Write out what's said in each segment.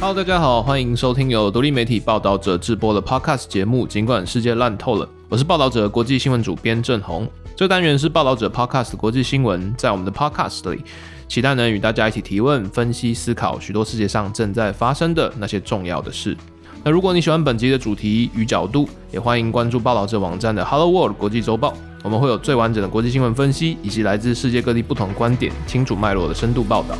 Hello，大家好，欢迎收听由独立媒体报道者制播的 Podcast 节目。尽管世界烂透了，我是报道者国际新闻主编郑红。这单元是报道者 Podcast 国际新闻，在我们的 Podcast 里，期待能与大家一起提问、分析、思考许多世界上正在发生的那些重要的事。那如果你喜欢本集的主题与角度，也欢迎关注报道者网站的 Hello World 国际周报，我们会有最完整的国际新闻分析，以及来自世界各地不同观点、清楚脉络的深度报道。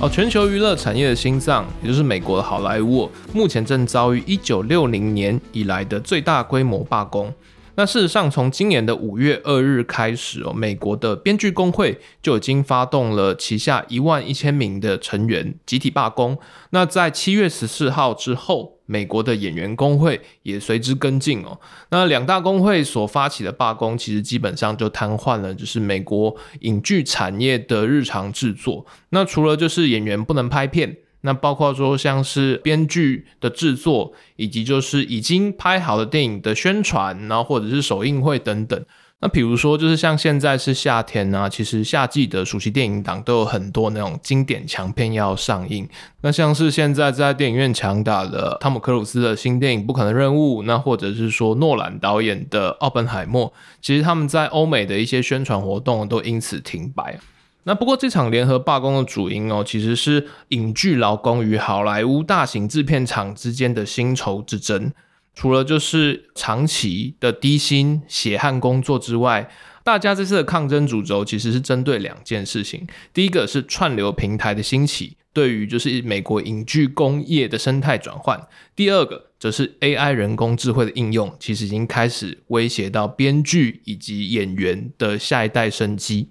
哦，全球娱乐产业的心脏，也就是美国的好莱坞，目前正遭遇一九六零年以来的最大规模罢工。那事实上，从今年的五月二日开始哦，美国的编剧工会就已经发动了旗下一万一千名的成员集体罢工。那在七月十四号之后，美国的演员工会也随之跟进哦。那两大工会所发起的罢工，其实基本上就瘫痪了，就是美国影剧产业的日常制作。那除了就是演员不能拍片。那包括说像是编剧的制作，以及就是已经拍好的电影的宣传，然后或者是首映会等等。那比如说就是像现在是夏天啊，其实夏季的暑期电影档都有很多那种经典强片要上映。那像是现在在电影院强打的汤姆克鲁斯的新电影《不可能任务》，那或者是说诺兰导演的《奥本海默》，其实他们在欧美的一些宣传活动都因此停摆。那不过这场联合罢工的主因哦，其实是影剧劳工与好莱坞大型制片厂之间的薪酬之争。除了就是长期的低薪血汗工作之外，大家这次的抗争主轴其实是针对两件事情。第一个是串流平台的兴起，对于就是美国影剧工业的生态转换；第二个则是 AI 人工智慧的应用，其实已经开始威胁到编剧以及演员的下一代生机。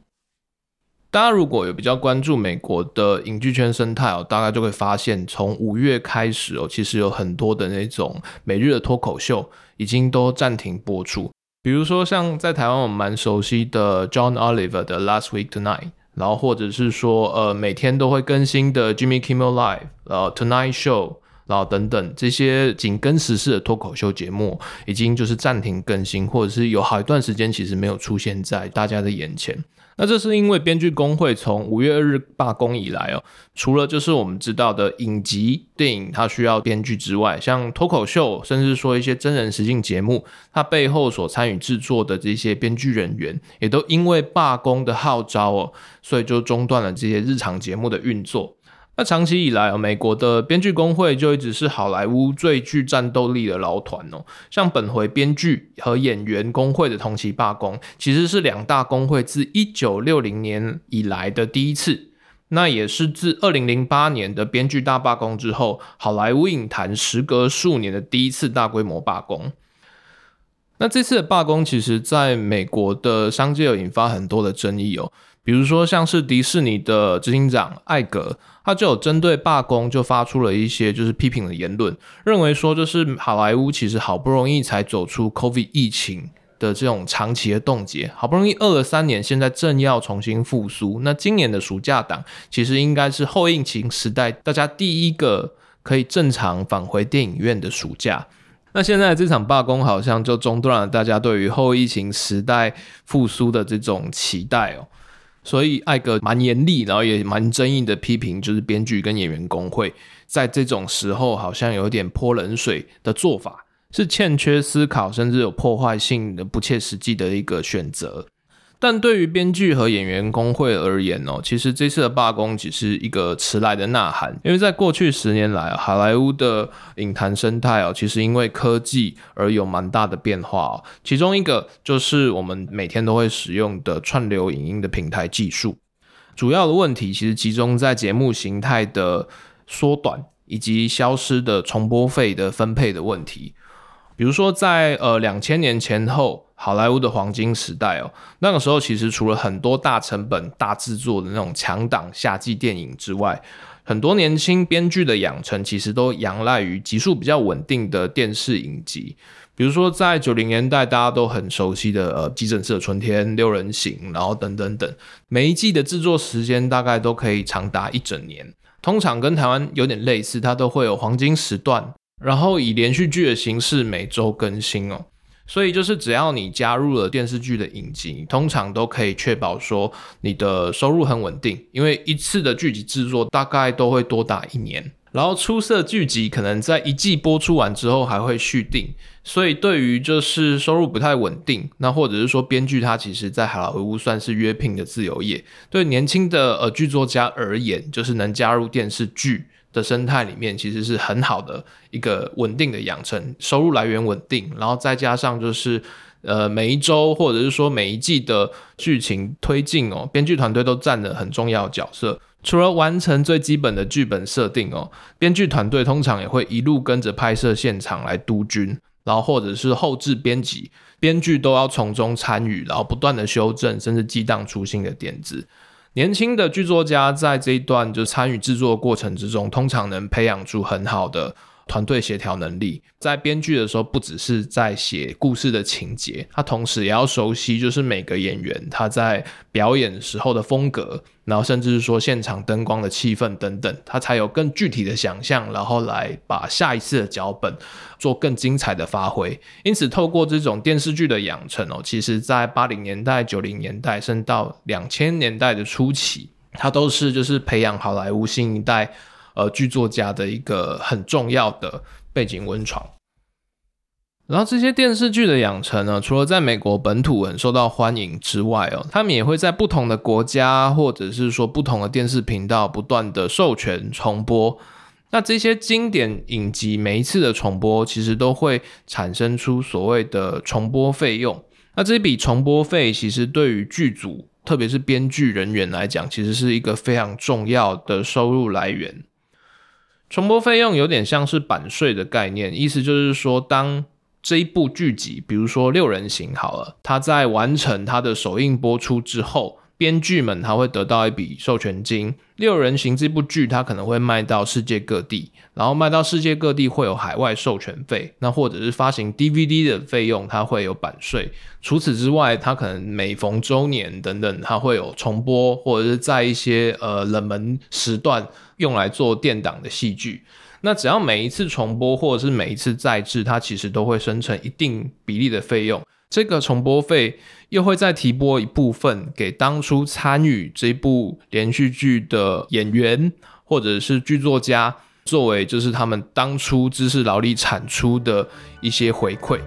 大家如果有比较关注美国的影剧圈生态哦，大概就会发现，从五月开始哦，其实有很多的那种每日的脱口秀已经都暂停播出。比如说像在台湾我们蛮熟悉的 John Oliver 的 Last Week Tonight，然后或者是说呃每天都会更新的 Jimmy Kimmel Live，呃 Tonight Show，然后等等这些紧跟时事的脱口秀节目，已经就是暂停更新，或者是有好一段时间其实没有出现在大家的眼前。那这是因为编剧工会从五月二日罢工以来哦，除了就是我们知道的影集电影它需要编剧之外，像脱口秀，甚至说一些真人实境节目，它背后所参与制作的这些编剧人员，也都因为罢工的号召哦，所以就中断了这些日常节目的运作。那长期以来，美国的编剧工会就一直是好莱坞最具战斗力的劳团哦。像本回编剧和演员工会的同期罢工，其实是两大工会自一九六零年以来的第一次。那也是自二零零八年的编剧大罢工之后，好莱坞影坛时隔数年的第一次大规模罢工。那这次的罢工，其实在美国的商界有引发很多的争议哦。比如说，像是迪士尼的执行长艾格，他就有针对罢工就发出了一些就是批评的言论，认为说就是好莱坞其实好不容易才走出 COVID 疫情的这种长期的冻结，好不容易饿了三年，现在正要重新复苏。那今年的暑假档其实应该是后疫情时代大家第一个可以正常返回电影院的暑假。那现在这场罢工好像就中断了大家对于后疫情时代复苏的这种期待哦。所以艾格蛮严厉，然后也蛮争议的批评，就是编剧跟演员工会在这种时候好像有点泼冷水的做法，是欠缺思考，甚至有破坏性的不切实际的一个选择。但对于编剧和演员工会而言哦，其实这次的罢工只是一个迟来的呐喊，因为在过去十年来，好莱坞的影坛生态哦，其实因为科技而有蛮大的变化哦。其中一个就是我们每天都会使用的串流影音的平台技术，主要的问题其实集中在节目形态的缩短以及消失的重播费的分配的问题。比如说在呃两千年前后。好莱坞的黄金时代哦，那个时候其实除了很多大成本、大制作的那种强档夏季电影之外，很多年轻编剧的养成其实都仰赖于集数比较稳定的电视影集。比如说在九零年代大家都很熟悉的呃《急诊室的春天》、《六人行》，然后等等等，每一季的制作时间大概都可以长达一整年。通常跟台湾有点类似，它都会有黄金时段。然后以连续剧的形式每周更新哦。所以就是只要你加入了电视剧的影集，通常都可以确保说你的收入很稳定，因为一次的剧集制作大概都会多达一年。然后出色剧集可能在一季播出完之后还会续订，所以对于就是收入不太稳定，那或者是说编剧他其实在好莱坞算是约聘的自由业，对年轻的呃剧作家而言，就是能加入电视剧的生态里面，其实是很好的一个稳定的养成，收入来源稳定，然后再加上就是呃每一周或者是说每一季的剧情推进哦，编剧团队都占了很重要的角色。除了完成最基本的剧本设定哦，编剧团队通常也会一路跟着拍摄现场来督军，然后或者是后制编辑，编剧都要从中参与，然后不断的修正，甚至激荡出新的点子。年轻的剧作家在这一段就参与制作的过程之中，通常能培养出很好的团队协调能力，在编剧的时候，不只是在写故事的情节，他同时也要熟悉，就是每个演员他在表演时候的风格，然后甚至是说现场灯光的气氛等等，他才有更具体的想象，然后来把下一次的脚本做更精彩的发挥。因此，透过这种电视剧的养成哦，其实在八零年代、九零年代，甚至到两千年代的初期，它都是就是培养好莱坞新一代。呃，剧作家的一个很重要的背景温床。然后这些电视剧的养成呢，除了在美国本土很受到欢迎之外哦，他们也会在不同的国家或者是说不同的电视频道不断的授权重播。那这些经典影集每一次的重播，其实都会产生出所谓的重播费用。那这笔重播费其实对于剧组，特别是编剧人员来讲，其实是一个非常重要的收入来源。重播费用有点像是版税的概念，意思就是说，当这一部剧集，比如说《六人行》好了，它在完成它的首映播出之后，编剧们他会得到一笔授权金。《六人行》这部剧它可能会卖到世界各地，然后卖到世界各地会有海外授权费，那或者是发行 DVD 的费用，它会有版税。除此之外，它可能每逢周年等等，它会有重播，或者是在一些呃冷门时段。用来做垫档的戏剧，那只要每一次重播或者是每一次再制，它其实都会生成一定比例的费用。这个重播费又会再提拨一部分给当初参与这部连续剧的演员或者是剧作家，作为就是他们当初知识劳力产出的一些回馈。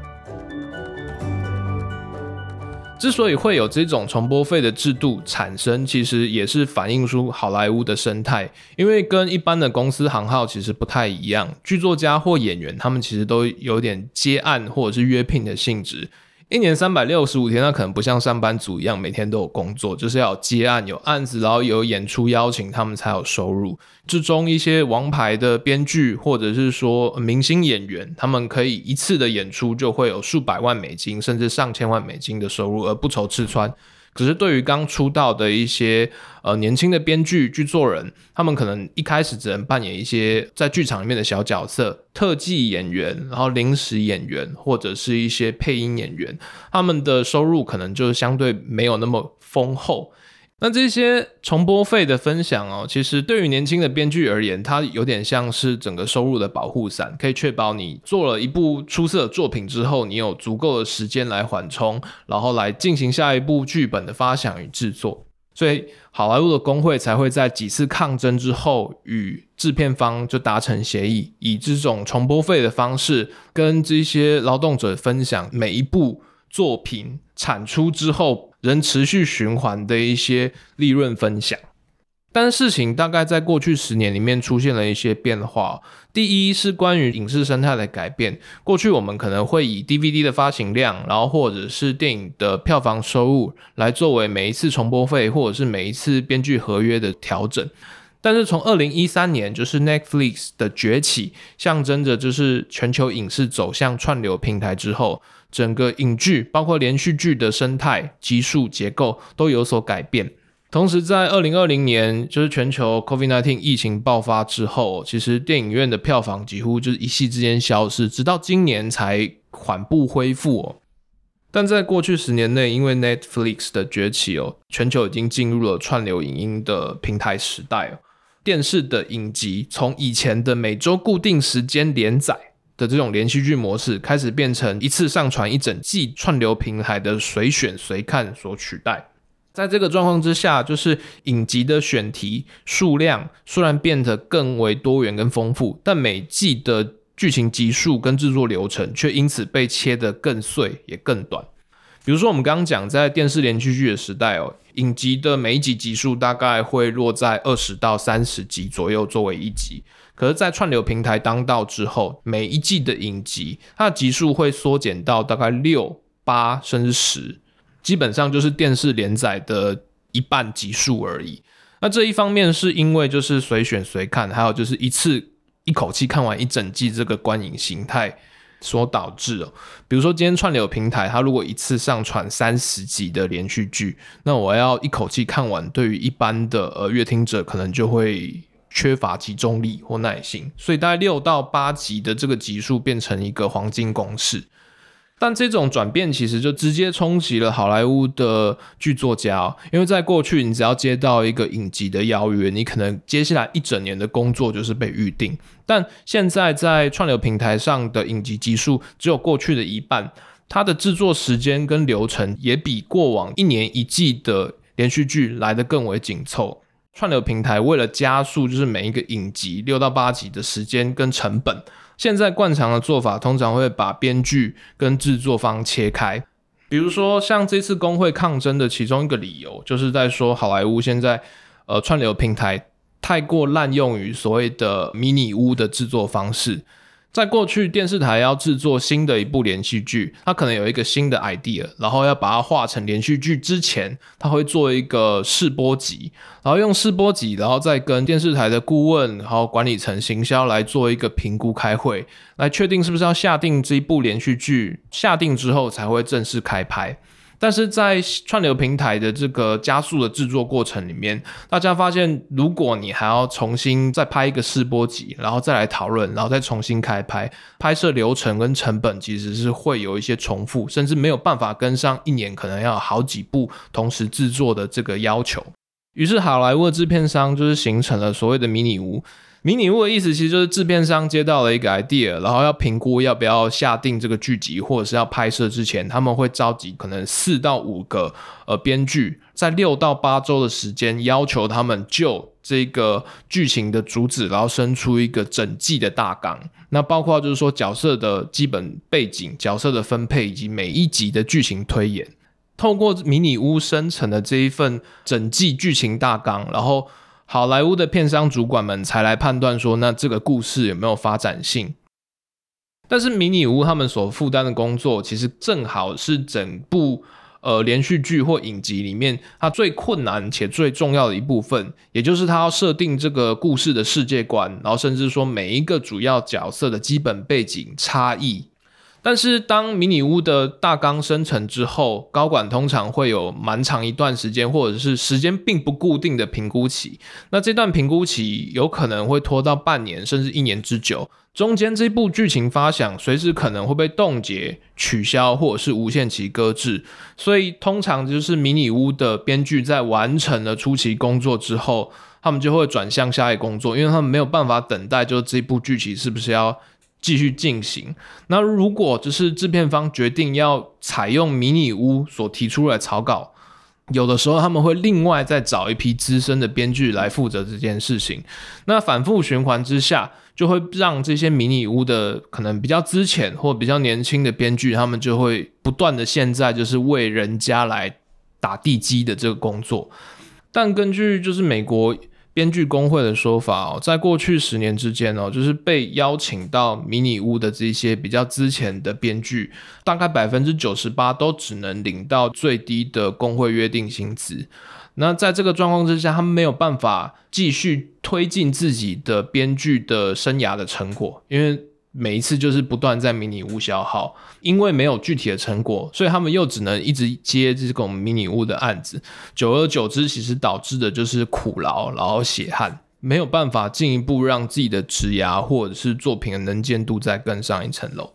之所以会有这种重播费的制度产生，其实也是反映出好莱坞的生态。因为跟一般的公司行号其实不太一样，剧作家或演员他们其实都有点接案或者是约聘的性质。一年三百六十五天，那可能不像上班族一样每天都有工作，就是要有接案、有案子，然后有演出邀请，他们才有收入。之中一些王牌的编剧或者是说明星演员，他们可以一次的演出就会有数百万美金，甚至上千万美金的收入，而不愁吃穿。可是对于刚出道的一些呃年轻的编剧剧作人，他们可能一开始只能扮演一些在剧场里面的小角色、特技演员，然后临时演员或者是一些配音演员，他们的收入可能就相对没有那么丰厚。那这些重播费的分享哦，其实对于年轻的编剧而言，它有点像是整个收入的保护伞，可以确保你做了一部出色的作品之后，你有足够的时间来缓冲，然后来进行下一部剧本的发想与制作。所以，好莱坞的工会才会在几次抗争之后，与制片方就达成协议，以这种重播费的方式，跟这些劳动者分享每一部作品产出之后。仍持续循环的一些利润分享，但事情大概在过去十年里面出现了一些变化。第一是关于影视生态的改变，过去我们可能会以 DVD 的发行量，然后或者是电影的票房收入来作为每一次重播费或者是每一次编剧合约的调整。但是从二零一三年，就是 Netflix 的崛起，象征着就是全球影视走向串流平台之后。整个影剧，包括连续剧的生态、集数结构都有所改变。同时，在二零二零年，就是全球 COVID-19 疫情爆发之后，其实电影院的票房几乎就是一夕之间消失，直到今年才缓步恢复哦。但在过去十年内，因为 Netflix 的崛起哦，全球已经进入了串流影音的平台时代哦。电视的影集从以前的每周固定时间连载。的这种连续剧模式，开始变成一次上传一整季串流平台的随选随看所取代。在这个状况之下，就是影集的选题数量虽然变得更为多元跟丰富，但每季的剧情集数跟制作流程却因此被切得更碎也更短。比如说，我们刚刚讲在电视连续剧的时代哦，影集的每一集集数大概会落在二十到三十集左右作为一集，可是，在串流平台当道之后，每一季的影集它的集数会缩减到大概六八甚至十。基本上就是电视连载的一半集数而已。那这一方面是因为就是随选随看，还有就是一次一口气看完一整季这个观影形态所导致哦。比如说今天串流平台它如果一次上传三十集的连续剧，那我要一口气看完，对于一般的呃阅听者可能就会缺乏集中力或耐心，所以大概六到八集的这个集数变成一个黄金公式。但这种转变其实就直接冲击了好莱坞的剧作家，因为在过去，你只要接到一个影集的邀约，你可能接下来一整年的工作就是被预定。但现在在串流平台上的影集集数只有过去的一半，它的制作时间跟流程也比过往一年一季的连续剧来得更为紧凑。串流平台为了加速，就是每一个影集六到八集的时间跟成本。现在惯常的做法，通常会把编剧跟制作方切开。比如说，像这次工会抗争的其中一个理由，就是在说好莱坞现在呃串流平台太过滥用于所谓的迷你屋的制作方式。在过去，电视台要制作新的一部连续剧，它可能有一个新的 idea，然后要把它画成连续剧之前，它会做一个试播集，然后用试播集，然后再跟电视台的顾问，然后管理层、行销来做一个评估开会，来确定是不是要下定这一部连续剧，下定之后才会正式开拍。但是在串流平台的这个加速的制作过程里面，大家发现，如果你还要重新再拍一个试播集，然后再来讨论，然后再重新开拍，拍摄流程跟成本其实是会有一些重复，甚至没有办法跟上一年可能要好几部同时制作的这个要求。于是好莱坞的制片商就是形成了所谓的迷你屋。迷你屋的意思其实就是制片商接到了一个 idea，然后要评估要不要下定这个剧集，或者是要拍摄之前，他们会召集可能四到五个呃编剧，在六到八周的时间，要求他们就这个剧情的主旨，然后生出一个整季的大纲。那包括就是说角色的基本背景、角色的分配以及每一集的剧情推演，透过迷你屋生成的这一份整季剧情大纲，然后。好莱坞的片商主管们才来判断说，那这个故事有没有发展性？但是迷你屋他们所负担的工作，其实正好是整部呃连续剧或影集里面它最困难且最重要的一部分，也就是它要设定这个故事的世界观，然后甚至说每一个主要角色的基本背景差异。但是，当迷你屋的大纲生成之后，高管通常会有蛮长一段时间，或者是时间并不固定的评估期。那这段评估期有可能会拖到半年，甚至一年之久。中间这部剧情发想，随时可能会被冻结、取消，或者是无限期搁置。所以，通常就是迷你屋的编剧在完成了初期工作之后，他们就会转向下一工作，因为他们没有办法等待，就这部剧情是不是要。继续进行。那如果就是制片方决定要采用迷你屋所提出来的草稿，有的时候他们会另外再找一批资深的编剧来负责这件事情。那反复循环之下，就会让这些迷你屋的可能比较资浅或比较年轻的编剧，他们就会不断的现在就是为人家来打地基的这个工作。但根据就是美国。编剧工会的说法哦，在过去十年之间哦，就是被邀请到迷你屋的这些比较之前的编剧，大概百分之九十八都只能领到最低的工会约定薪资。那在这个状况之下，他们没有办法继续推进自己的编剧的生涯的成果，因为。每一次就是不断在迷你屋消耗，因为没有具体的成果，所以他们又只能一直接这种迷你屋的案子。久而久之，其实导致的就是苦劳，然后血汗，没有办法进一步让自己的职涯或者是作品的能见度再更上一层楼。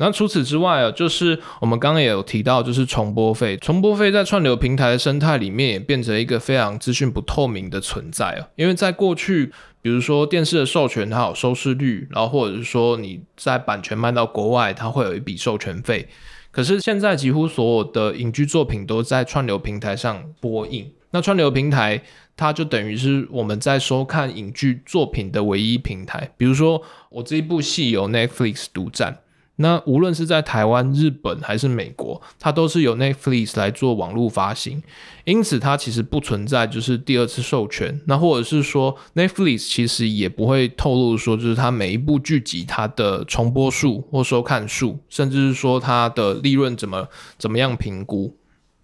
那除此之外啊，就是我们刚刚也有提到，就是重播费。重播费在串流平台的生态里面也变成一个非常资讯不透明的存在啊。因为在过去，比如说电视的授权它有收视率，然后或者是说你在版权卖到国外，它会有一笔授权费。可是现在几乎所有的影剧作品都在串流平台上播映。那串流平台它就等于是我们在收看影剧作品的唯一平台。比如说我这一部戏由 Netflix 独占。那无论是在台湾、日本还是美国，它都是由 Netflix 来做网络发行，因此它其实不存在就是第二次授权。那或者是说，Netflix 其实也不会透露说，就是它每一部剧集它的重播数或收看数，甚至是说它的利润怎么怎么样评估。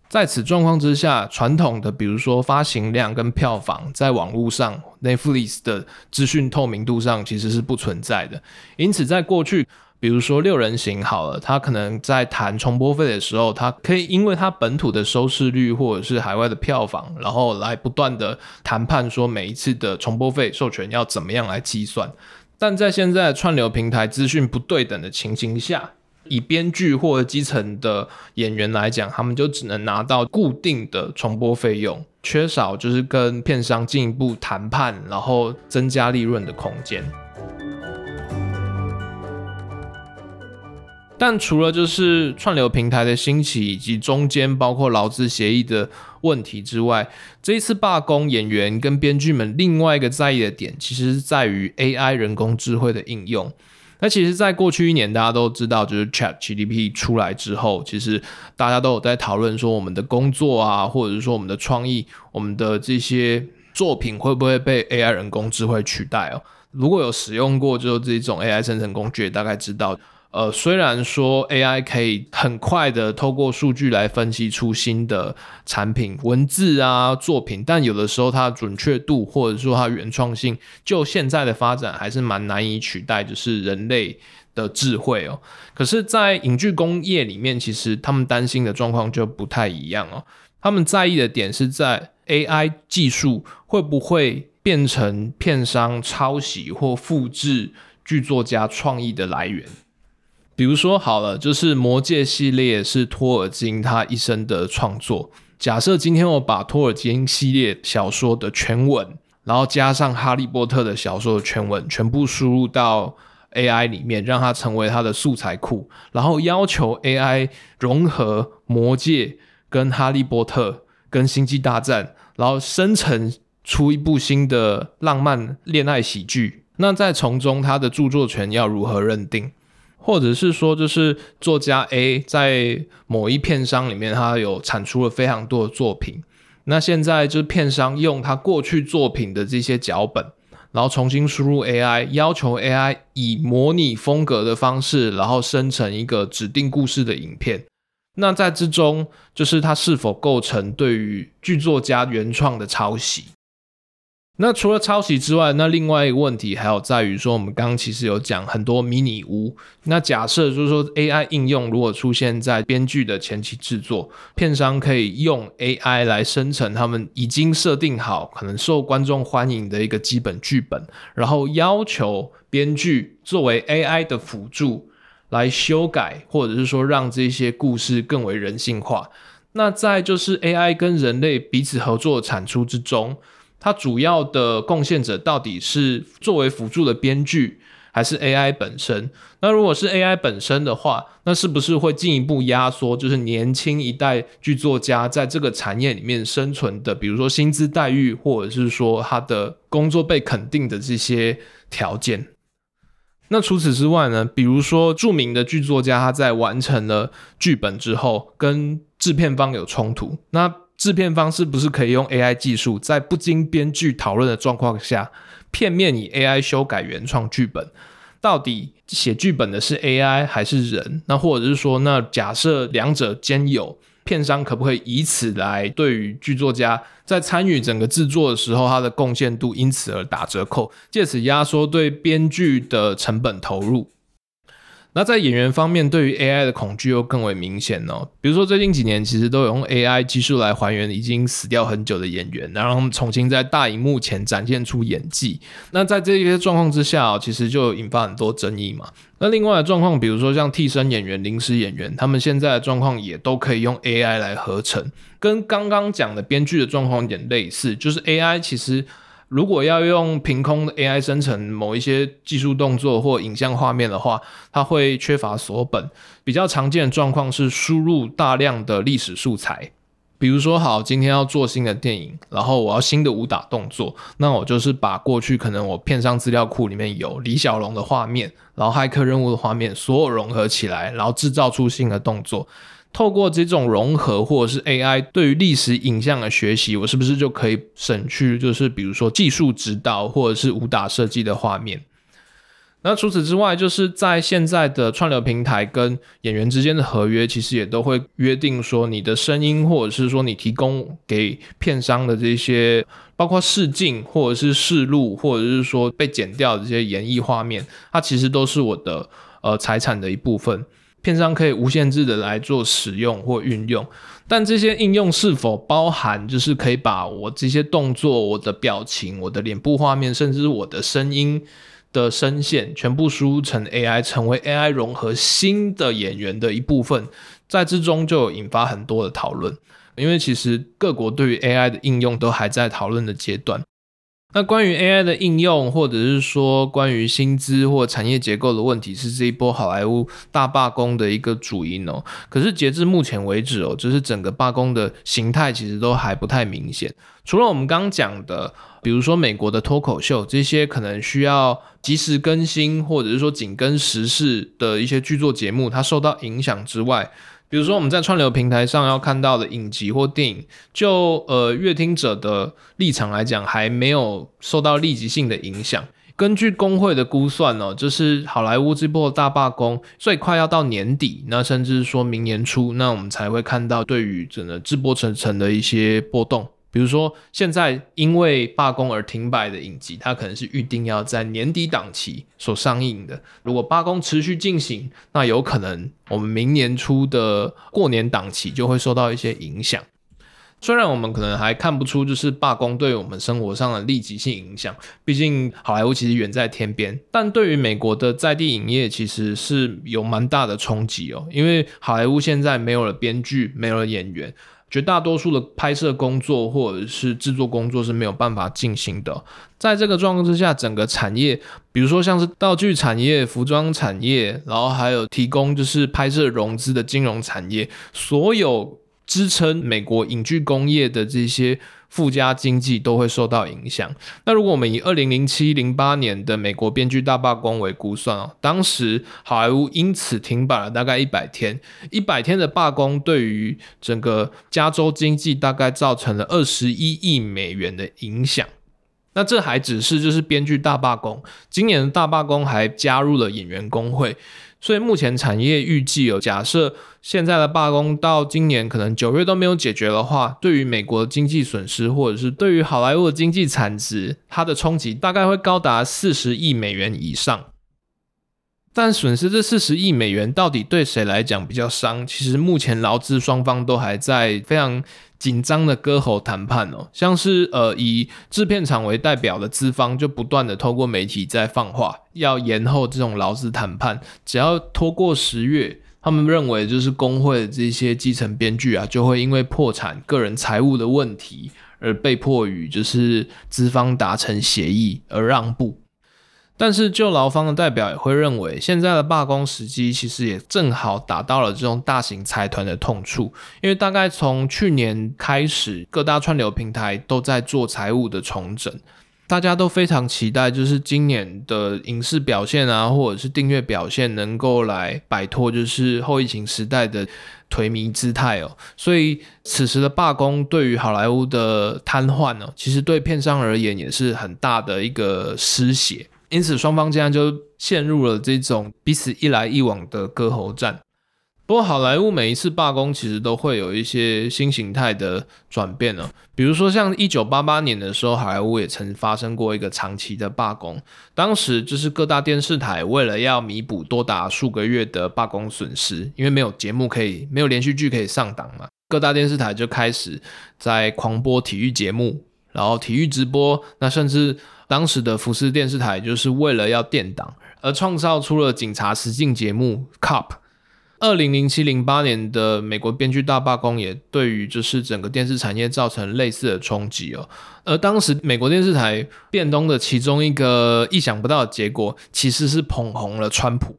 在此状况之下，传统的比如说发行量跟票房，在网络上 Netflix 的资讯透明度上其实是不存在的。因此，在过去。比如说六人行好了，他可能在谈重播费的时候，他可以因为他本土的收视率或者是海外的票房，然后来不断的谈判说每一次的重播费授权要怎么样来计算。但在现在串流平台资讯不对等的情形下，以编剧或基层的演员来讲，他们就只能拿到固定的重播费用，缺少就是跟片商进一步谈判，然后增加利润的空间。但除了就是串流平台的兴起，以及中间包括劳资协议的问题之外，这一次罢工，演员跟编剧们另外一个在意的点，其实是在于 AI 人工智慧的应用。那其实，在过去一年，大家都知道，就是 ChatGPT 出来之后，其实大家都有在讨论说，我们的工作啊，或者是说我们的创意，我们的这些作品会不会被 AI 人工智慧取代哦？如果有使用过就这种 AI 生成工具，大概知道。呃，虽然说 AI 可以很快的透过数据来分析出新的产品、文字啊、作品，但有的时候它的准确度或者说它原创性，就现在的发展还是蛮难以取代，就是人类的智慧哦。可是，在影剧工业里面，其实他们担心的状况就不太一样哦。他们在意的点是在 AI 技术会不会变成片商抄袭或复制剧作家创意的来源。比如说好了，就是《魔戒》系列是托尔金他一生的创作。假设今天我把托尔金系列小说的全文，然后加上《哈利波特》的小说的全文，全部输入到 AI 里面，让它成为它的素材库，然后要求 AI 融合《魔戒》跟《哈利波特》跟《星际大战》，然后生成出一部新的浪漫恋爱喜剧。那在从中，他的著作权要如何认定？或者是说，就是作家 A 在某一片商里面，他有产出了非常多的作品。那现在就是片商用他过去作品的这些脚本，然后重新输入 AI，要求 AI 以模拟风格的方式，然后生成一个指定故事的影片。那在之中，就是它是否构成对于剧作家原创的抄袭？那除了抄袭之外，那另外一个问题还有在于说，我们刚刚其实有讲很多迷你屋。那假设就是说，AI 应用如果出现在编剧的前期制作，片商可以用 AI 来生成他们已经设定好、可能受观众欢迎的一个基本剧本，然后要求编剧作为 AI 的辅助来修改，或者是说让这些故事更为人性化。那在就是 AI 跟人类彼此合作产出之中。它主要的贡献者到底是作为辅助的编剧，还是 AI 本身？那如果是 AI 本身的话，那是不是会进一步压缩，就是年轻一代剧作家在这个产业里面生存的，比如说薪资待遇，或者是说他的工作被肯定的这些条件？那除此之外呢？比如说著名的剧作家他在完成了剧本之后，跟制片方有冲突，那。制片方是不是可以用 AI 技术，在不经编剧讨论的状况下，片面以 AI 修改原创剧本？到底写剧本的是 AI 还是人？那或者是说，那假设两者兼有，片商可不可以以此来对于剧作家在参与整个制作的时候，他的贡献度因此而打折扣，借此压缩对编剧的成本投入？那在演员方面，对于 AI 的恐惧又更为明显哦。比如说，最近几年其实都有用 AI 技术来还原已经死掉很久的演员，然后他们重新在大荧幕前展现出演技。那在这些状况之下哦，其实就引发很多争议嘛。那另外的状况，比如说像替身演员、临时演员，他们现在的状况也都可以用 AI 来合成，跟刚刚讲的编剧的状况有点类似，就是 AI 其实。如果要用凭空的 AI 生成某一些技术动作或影像画面的话，它会缺乏索本。比较常见的状况是输入大量的历史素材，比如说，好，今天要做新的电影，然后我要新的武打动作，那我就是把过去可能我片商资料库里面有李小龙的画面，然后骇客任务的画面，所有融合起来，然后制造出新的动作。透过这种融合，或者是 AI 对于历史影像的学习，我是不是就可以省去，就是比如说技术指导或者是武打设计的画面？那除此之外，就是在现在的串流平台跟演员之间的合约，其实也都会约定说，你的声音或者是说你提供给片商的这些，包括试镜或者是试录，或者是说被剪掉的这些演绎画面，它其实都是我的呃财产的一部分。片商可以无限制的来做使用或运用，但这些应用是否包含，就是可以把我这些动作、我的表情、我的脸部画面，甚至我的声音的声线，全部输入成 AI，成为 AI 融合新的演员的一部分，在之中就有引发很多的讨论，因为其实各国对于 AI 的应用都还在讨论的阶段。那关于 AI 的应用，或者是说关于薪资或产业结构的问题，是这一波好莱坞大罢工的一个主因哦。可是截至目前为止哦，就是整个罢工的形态其实都还不太明显。除了我们刚刚讲的，比如说美国的脱口秀这些可能需要及时更新，或者是说紧跟时事的一些剧作节目，它受到影响之外。比如说，我们在串流平台上要看到的影集或电影，就呃阅听者的立场来讲，还没有受到立即性的影响。根据工会的估算呢，就是好莱坞这波大罢工最快要到年底，那甚至说明年初，那我们才会看到对于整个制播层层的一些波动。比如说，现在因为罢工而停摆的影集，它可能是预定要在年底档期所上映的。如果罢工持续进行，那有可能我们明年初的过年档期就会受到一些影响。虽然我们可能还看不出就是罢工对我们生活上的立即性影响，毕竟好莱坞其实远在天边，但对于美国的在地影业其实是有蛮大的冲击哦。因为好莱坞现在没有了编剧，没有了演员。绝大多数的拍摄工作或者是制作工作是没有办法进行的。在这个状况之下，整个产业，比如说像是道具产业、服装产业，然后还有提供就是拍摄融资的金融产业，所有支撑美国影剧工业的这些。附加经济都会受到影响。那如果我们以二零零七零八年的美国编剧大罢工为估算哦，当时好莱坞因此停摆了大概一百天，一百天的罢工对于整个加州经济大概造成了二十一亿美元的影响。那这还只是就是编剧大罢工，今年的大罢工还加入了演员工会。所以目前产业预计有假设现在的罢工到今年可能九月都没有解决的话，对于美国的经济损失，或者是对于好莱坞的经济产值，它的冲击大概会高达四十亿美元以上。但损失这四十亿美元到底对谁来讲比较伤？其实目前劳资双方都还在非常。紧张的割喉谈判哦，像是呃以制片厂为代表的资方就不断的透过媒体在放话，要延后这种劳资谈判，只要拖过十月，他们认为就是工会的这些基层编剧啊，就会因为破产、个人财务的问题而被迫与就是资方达成协议而让步。但是，就劳方的代表也会认为，现在的罢工时机其实也正好打到了这种大型财团的痛处，因为大概从去年开始，各大串流平台都在做财务的重整，大家都非常期待，就是今年的影视表现啊，或者是订阅表现，能够来摆脱就是后疫情时代的颓靡姿态哦。所以，此时的罢工对于好莱坞的瘫痪呢，其实对片商而言也是很大的一个失血。因此，双方这样就陷入了这种彼此一来一往的割喉战。不过，好莱坞每一次罢工其实都会有一些新形态的转变呢。比如说，像一九八八年的时候，好莱坞也曾发生过一个长期的罢工。当时就是各大电视台为了要弥补多达数个月的罢工损失，因为没有节目可以，没有连续剧可以上档嘛，各大电视台就开始在狂播体育节目，然后体育直播。那甚至当时的福斯电视台就是为了要垫档，而创造出了警察实境节目《Cop》。二零零七零八年的美国编剧大罢工也对于就是整个电视产业造成类似的冲击哦。而当时美国电视台变动的其中一个意想不到的结果，其实是捧红了川普。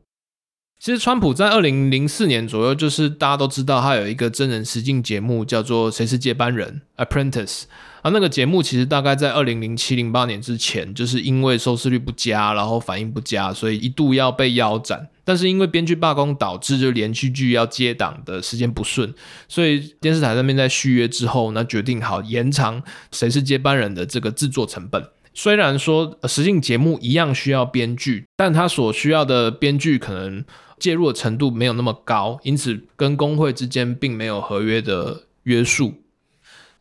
其实川普在二零零四年左右，就是大家都知道他有一个真人实境节目叫做《谁是接班人》（Apprentice）。啊，那个节目其实大概在二零零七零八年之前，就是因为收视率不佳，然后反应不佳，所以一度要被腰斩。但是因为编剧罢工导致就连续剧要接档的时间不顺，所以电视台那边在续约之后，那决定好延长《谁是接班人》的这个制作成本。虽然说实境节目一样需要编剧，但他所需要的编剧可能介入的程度没有那么高，因此跟工会之间并没有合约的约束。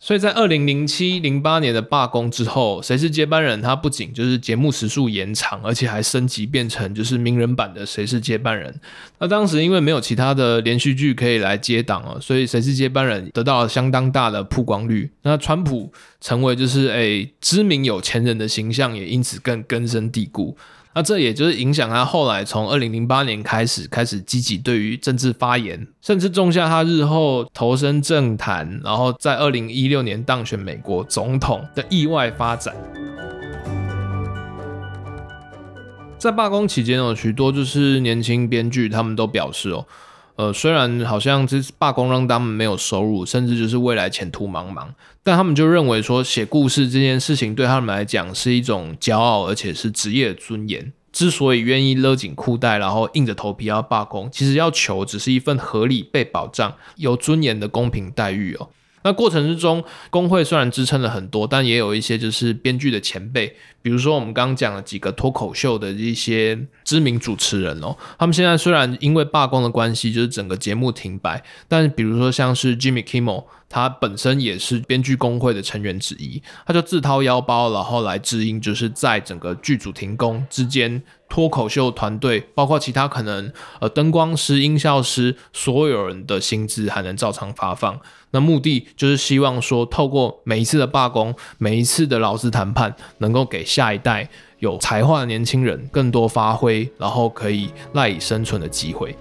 所以在二零零七零八年的罢工之后，谁是接班人？他不仅就是节目时数延长，而且还升级变成就是名人版的谁是接班人。那当时因为没有其他的连续剧可以来接档哦，所以谁是接班人得到了相当大的曝光率。那川普成为就是诶、知名有钱人的形象也因此更根深蒂固。那这也就是影响他后来从二零零八年开始开始积极对于政治发言，甚至种下他日后投身政坛，然后在二零一六年当选美国总统的意外发展。在罢工期间，有许多就是年轻编剧，他们都表示哦。呃，虽然好像这罢工让他们没有收入，甚至就是未来前途茫茫，但他们就认为说写故事这件事情对他们来讲是一种骄傲，而且是职业尊严。之所以愿意勒紧裤带，然后硬着头皮要罢工，其实要求只是一份合理、被保障、有尊严的公平待遇哦。那过程之中，工会虽然支撑了很多，但也有一些就是编剧的前辈，比如说我们刚刚讲了几个脱口秀的一些知名主持人哦，他们现在虽然因为罢工的关系，就是整个节目停摆，但比如说像是 Jimmy Kimmel，他本身也是编剧工会的成员之一，他就自掏腰包，然后来支应，就是在整个剧组停工之间，脱口秀团队包括其他可能呃灯光师、音效师，所有人的薪资还能照常发放。那目的就是希望说，透过每一次的罢工，每一次的劳资谈判，能够给下一代有才华的年轻人更多发挥，然后可以赖以生存的机会。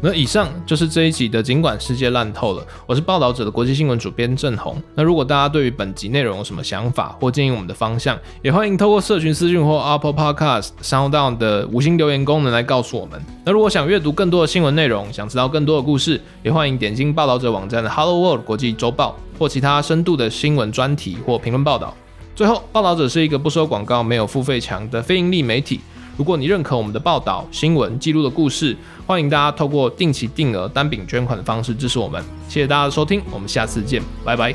那以上就是这一集的，尽管世界烂透了，我是报道者的国际新闻主编郑红。那如果大家对于本集内容有什么想法或建议我们的方向，也欢迎透过社群私讯或 Apple Podcast SoundOn 的五星留言功能来告诉我们。那如果想阅读更多的新闻内容，想知道更多的故事，也欢迎点进报道者网站的 Hello World 国际周报或其他深度的新闻专题或评论报道。最后，报道者是一个不收广告、没有付费墙的非营利媒体。如果你认可我们的报道、新闻记录的故事，欢迎大家透过定期定额单笔捐款的方式支持我们。谢谢大家的收听，我们下次见，拜拜。